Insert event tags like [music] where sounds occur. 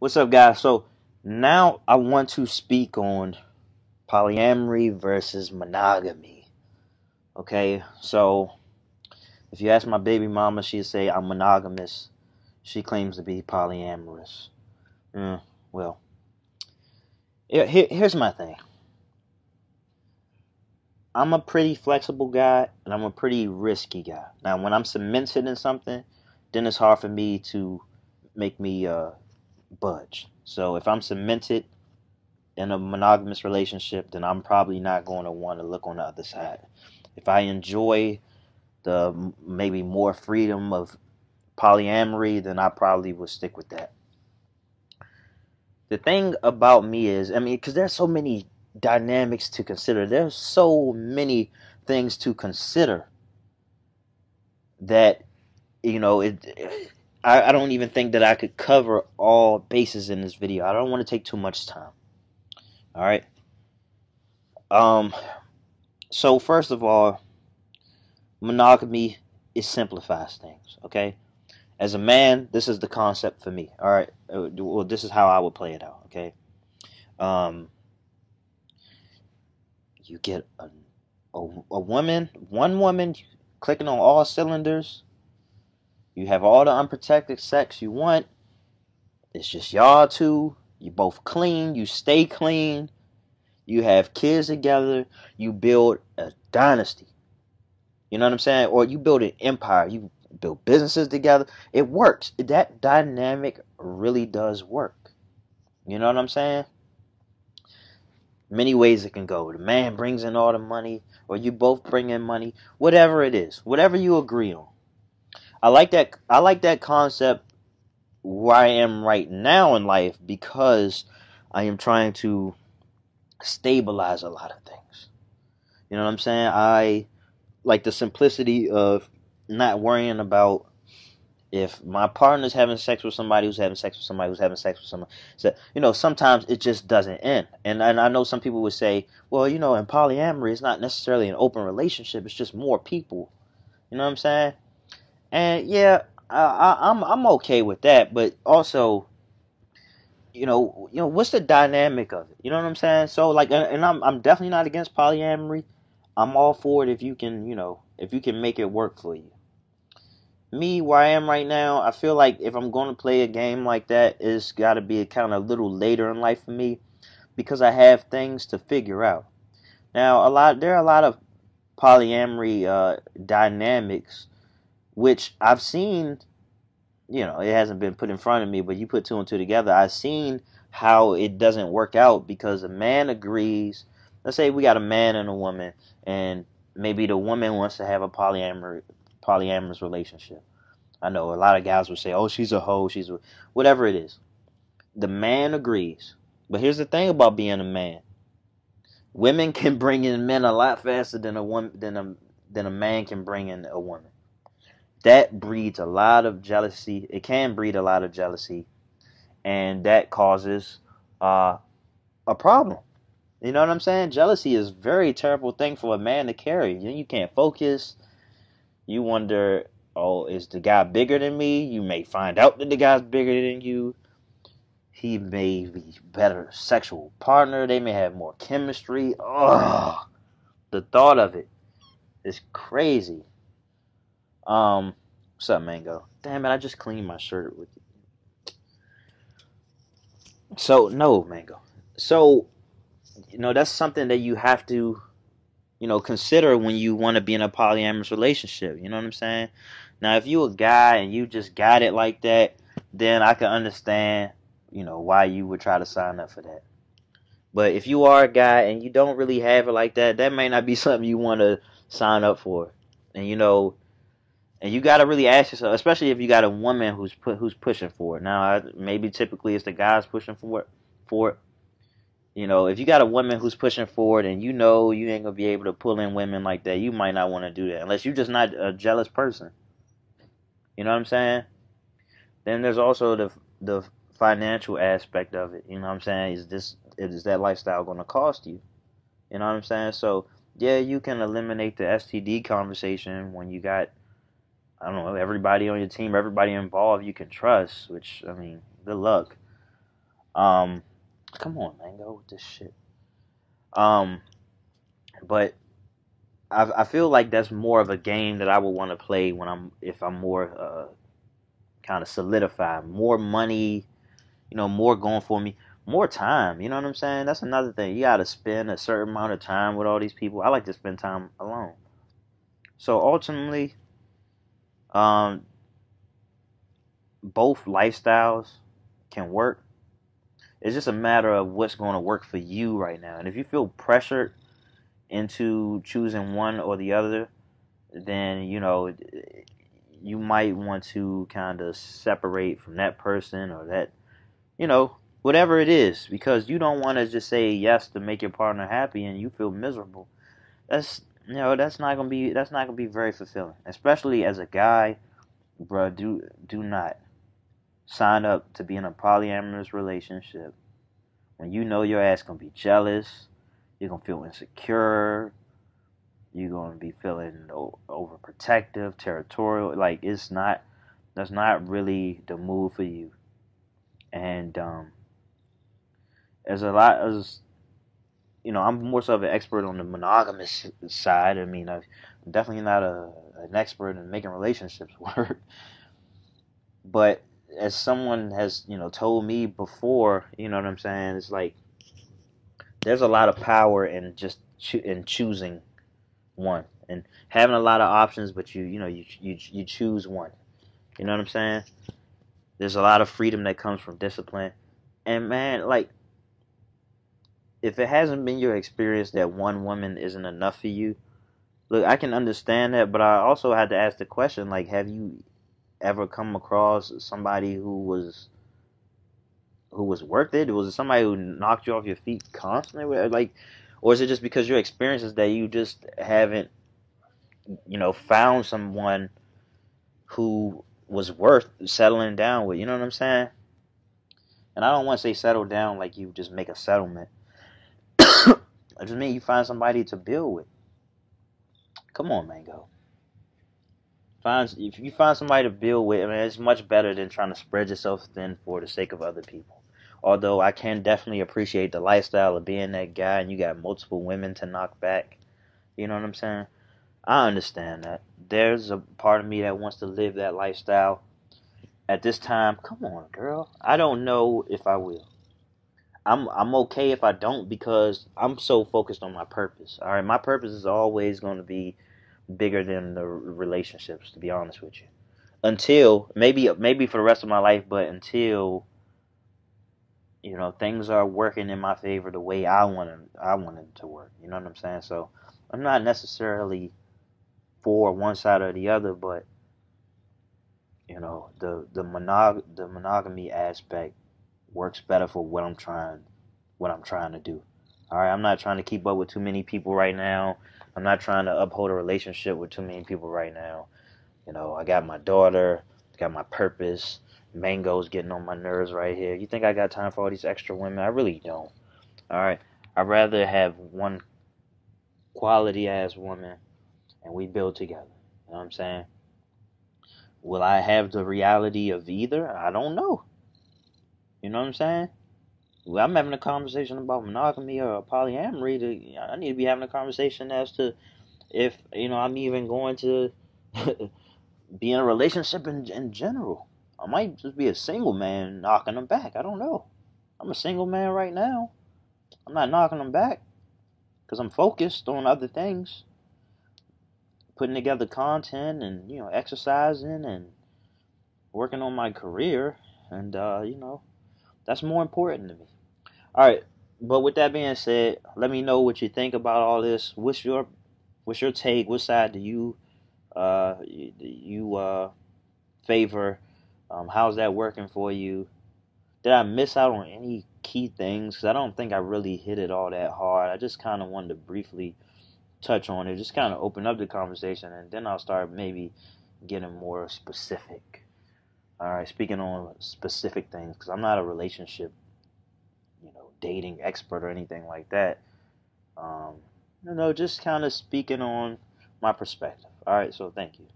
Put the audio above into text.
What's up, guys? So now I want to speak on polyamory versus monogamy. Okay, so if you ask my baby mama, she'd say I'm monogamous. She claims to be polyamorous. Mm, well, here, here's my thing. I'm a pretty flexible guy and I'm a pretty risky guy. Now, when I'm cemented in something, then it's hard for me to make me uh, budge. So if I'm cemented in a monogamous relationship, then I'm probably not going to want to look on the other side. If I enjoy the maybe more freedom of polyamory, then I probably will stick with that. The thing about me is, I mean, because there's so many dynamics to consider. There's so many things to consider that you know it I, I don't even think that I could cover all bases in this video. I don't want to take too much time. All right. Um. So first of all, monogamy it simplifies things. Okay. As a man, this is the concept for me. All right. Uh, well, this is how I would play it out. Okay. Um. You get a a, a woman, one woman, clicking on all cylinders you have all the unprotected sex you want. It's just y'all two. You both clean. You stay clean. You have kids together. You build a dynasty. You know what I'm saying? Or you build an empire. You build businesses together. It works. That dynamic really does work. You know what I'm saying? Many ways it can go. The man brings in all the money, or you both bring in money. Whatever it is, whatever you agree on. I like that I like that concept where I am right now in life because I am trying to stabilize a lot of things. You know what I'm saying? I like the simplicity of not worrying about if my partner's having sex with somebody who's having sex with somebody who's having sex with somebody. So, you know, sometimes it just doesn't end. And and I know some people would say, well, you know, in polyamory it's not necessarily an open relationship, it's just more people. You know what I'm saying? And yeah, I, am I'm, I'm okay with that, but also, you know, you know, what's the dynamic of it? You know what I'm saying? So like, and I'm I'm definitely not against polyamory. I'm all for it if you can, you know, if you can make it work for you. Me, where I am right now, I feel like if I'm going to play a game like that, it's got to be kind of a little later in life for me because I have things to figure out. Now, a lot there are a lot of polyamory uh, dynamics which I've seen, you know, it hasn't been put in front of me, but you put two and two together. I've seen how it doesn't work out because a man agrees. Let's say we got a man and a woman, and maybe the woman wants to have a polyamorous polyamorous relationship. I know a lot of guys would say, "Oh, she's a hoe, she's a whatever it is." The man agrees, but here's the thing about being a man: women can bring in men a lot faster than a woman than a than a man can bring in a woman that breeds a lot of jealousy. It can breed a lot of jealousy, and that causes uh, a problem. You know what I'm saying? Jealousy is a very terrible thing for a man to carry. You, can't focus. You wonder, oh, is the guy bigger than me? You may find out that the guy's bigger than you. He may be better sexual partner. They may have more chemistry. Ugh. The thought of it is crazy. Um, what's up, Mango? Damn it, I just cleaned my shirt with you. So no, Mango. So you know that's something that you have to, you know, consider when you want to be in a polyamorous relationship. You know what I'm saying? Now, if you a guy and you just got it like that, then I can understand, you know, why you would try to sign up for that. But if you are a guy and you don't really have it like that, that may not be [laughs] something you want to sign up for. And you know, and you got to really ask yourself, especially if you got a woman who's put who's pushing for it. Now, maybe typically it's the guys pushing for it. For it, you know, if you got a woman who's pushing forward and you know you ain't gonna be able to pull in women like that, you might not want to do that unless you're just not a jealous person. You know what I'm saying? Then there's also the the financial aspect of it. You know what I'm saying? Is this is that lifestyle to cost you? You know what I'm saying? So yeah, you can eliminate the STD conversation when you got I don't know, everybody on your team, everybody involved you can trust, which, I mean, good luck. Um, come on, man, go with this shit. Um, but I I feel like that's more of a game that I would want to play when I'm if I'm more uh kind of solidified, more money, you know, more going for me, more time. You know what I'm saying? That's another thing. You got to spend a certain amount of time with all these people. I like to spend time alone. So ultimately, um, both lifestyles can work. It's just a matter of what's going to work for you right now. And if you feel pressured into choosing one or the other, then you know you might want to kind of separate from that person or that you know whatever it is because you don't want to just say yes to make your partner happy and you feel miserable. That's you know that's not gonna be that's not gonna be very fulfilling, especially as a guy, bro. Do do not sign up to be in a polyamorous relationship when you know your ass gonna be jealous, you're gonna feel insecure, you're gonna be feeling overprotective, territorial. Like it's not, that's not really the move for you. And um, there's a lot as you know, I'm more so of an expert on the monogamous side. I mean, I'm definitely not a an expert in making relationships [laughs] work. But as someone has you know told me before, you know what I'm saying. It's like there's a lot of power in just cho- in choosing one and having a lot of options, but you you know you you you choose one. You know what I'm saying? There's a lot of freedom that comes from discipline, and man, like if it hasn't been your experience that one woman isn't enough for you, look, I can understand that, but I also had to ask the question like, have you ever come across somebody who was who was worth it? Was it somebody who knocked you off your feet constantly? Like, or is it just because your experiences that you just haven't, you know, found someone who was worth settling down with? You know what I'm saying? And I don't want to say settle down like you just make a settlement. [coughs] I just mean you find somebody to build with. Come on, Mango. Find if you find somebody to build with, I mean, it's much better than trying to spread yourself thin for the sake of other people. Although I can definitely appreciate the lifestyle of being that guy, and you got multiple women to knock back. You know what I'm saying? I understand that. There's a part of me that wants to live that lifestyle. At this time, come on, girl. I don't know if I will. I'm I'm okay if I don't because I'm so focused on my purpose. All right, my purpose is always going to be bigger than the relationships to be honest with you until maybe maybe for the rest of my life but until you know things are working in my favor the way I want them I want them to work you know what I'm saying so I'm not necessarily for one side or the other but you know the the monog the monogamy aspect works better for what I'm trying what I'm trying to do all right I'm not trying to keep up with too many people right now I'm not trying to uphold a relationship with too many people right now. You know, I got my daughter, got my purpose. Mango's getting on my nerves right here. You think I got time for all these extra women? I really don't. All right. I'd rather have one quality ass woman and we build together. You know what I'm saying? Will I have the reality of either? I don't know. You know what I'm saying? Well, I'm having a conversation about monogamy or polyamory. To, I need to be having a conversation as to if you know I'm even going to [laughs] be in a relationship in in general. I might just be a single man knocking them back. I don't know. I'm a single man right now. I'm not knocking them back because I'm focused on other things, putting together content and you know exercising and working on my career, and uh, you know that's more important to me. All right, but with that being said, let me know what you think about all this. What's your what's your take? What side do you uh you uh favor? Um, how's that working for you? Did I miss out on any key things? Because I don't think I really hit it all that hard. I just kind of wanted to briefly touch on it, just kind of open up the conversation, and then I'll start maybe getting more specific. All right, speaking on specific things, because I'm not a relationship you know, dating expert or anything like that. Um, you know, just kind of speaking on my perspective. All right, so thank you.